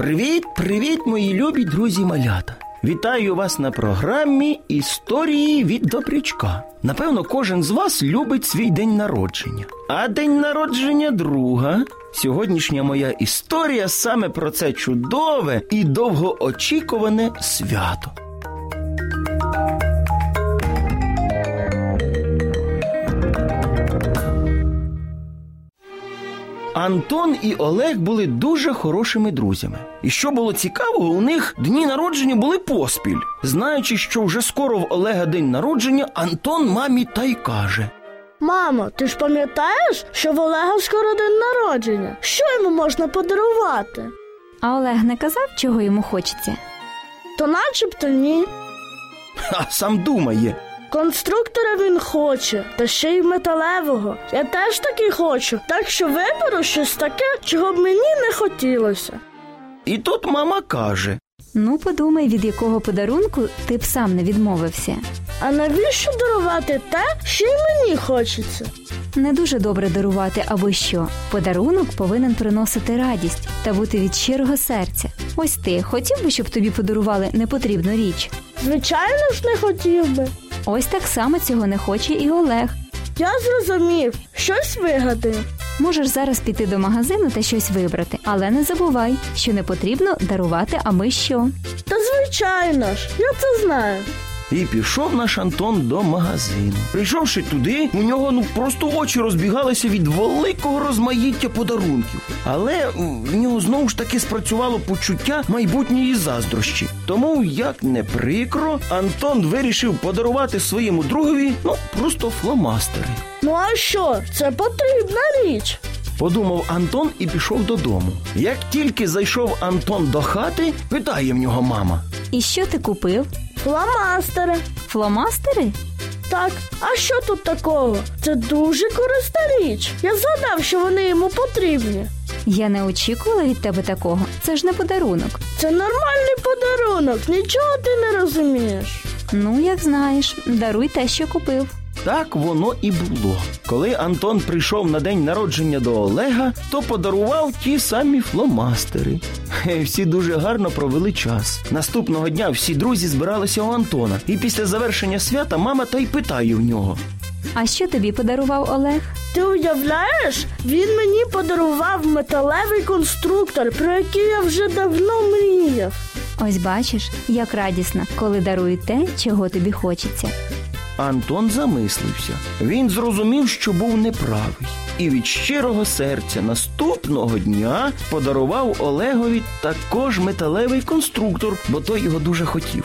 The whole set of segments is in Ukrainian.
Привіт, привіт, мої любі друзі малята. Вітаю вас на програмі Історії від Добрячка. Напевно, кожен з вас любить свій день народження. А день народження друга. Сьогоднішня моя історія саме про це чудове і довгоочікуване свято. Антон і Олег були дуже хорошими друзями. І що було цікавого, у них дні народження були поспіль. Знаючи, що вже скоро в Олега день народження, Антон мамі та й каже: Мамо, ти ж пам'ятаєш, що в Олега скоро день народження? Що йому можна подарувати? А Олег не казав, чого йому хочеться. То начебто ні. а сам думає. Конструктора він хоче, та ще й металевого. Я теж таки хочу, так що виберу щось таке, чого б мені не хотілося. І тут мама каже: Ну, подумай, від якого подарунку ти б сам не відмовився. А навіщо дарувати те, що й мені хочеться? Не дуже добре дарувати або що. Подарунок повинен приносити радість та бути від щирого серця. Ось ти хотів би, щоб тобі подарували непотрібну річ. Звичайно ж, не хотів би. Ось так само цього не хоче і Олег. Я зрозумів, щось вигадаю. Можеш зараз піти до магазину та щось вибрати, але не забувай, що не потрібно дарувати аби що. Та звичайно ж, я це знаю. І пішов наш Антон до магазину. Прийшовши туди, у нього ну просто очі розбігалися від великого розмаїття подарунків. Але в нього знову ж таки спрацювало почуття майбутньої заздрощі. Тому, як не прикро, Антон вирішив подарувати своєму другові ну просто фломастери. Ну а що? Це потрібна річ. Подумав Антон і пішов додому. Як тільки зайшов Антон до хати, питає в нього мама. І що ти купив? Фломастери. Фломастери? Так, а що тут такого? Це дуже корисна річ. Я згадав, що вони йому потрібні. Я не очікувала від тебе такого. Це ж не подарунок. Це нормальний подарунок, нічого ти не розумієш. Ну, як знаєш, даруй те, що купив. Так воно і було. Коли Антон прийшов на день народження до Олега, то подарував ті самі фломастери. Всі дуже гарно провели час. Наступного дня всі друзі збиралися у Антона, і після завершення свята мама та й питає в нього. А що тобі подарував Олег? Ти уявляєш, він мені подарував металевий конструктор, про який я вже давно мріяв. Ось бачиш, як радісно, коли дарують те, чого тобі хочеться. Антон замислився. Він зрозумів, що був неправий, і від щирого серця наступного дня подарував Олегові також металевий конструктор, бо той його дуже хотів.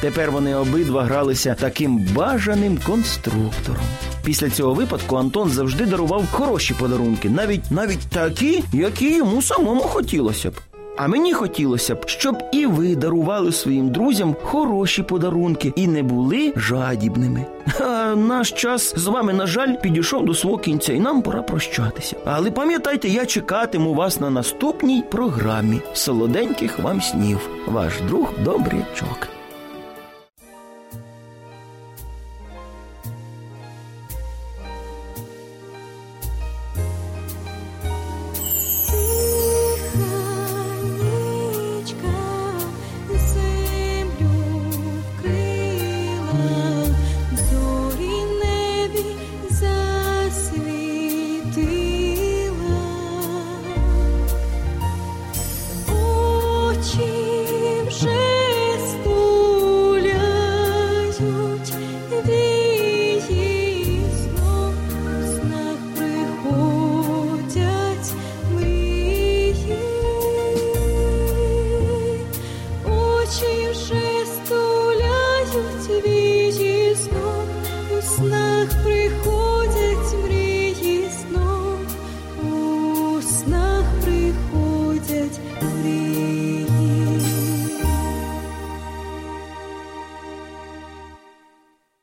Тепер вони обидва гралися таким бажаним конструктором. Після цього випадку Антон завжди дарував хороші подарунки, навіть навіть такі, які йому самому хотілося б. А мені хотілося б, щоб і ви дарували своїм друзям хороші подарунки і не були жадібними. А наш час з вами, на жаль, підійшов до свого кінця, і нам пора прощатися. Але пам'ятайте, я чекатиму вас на наступній програмі. Солоденьких вам снів. Ваш друг Добрячок. Puri.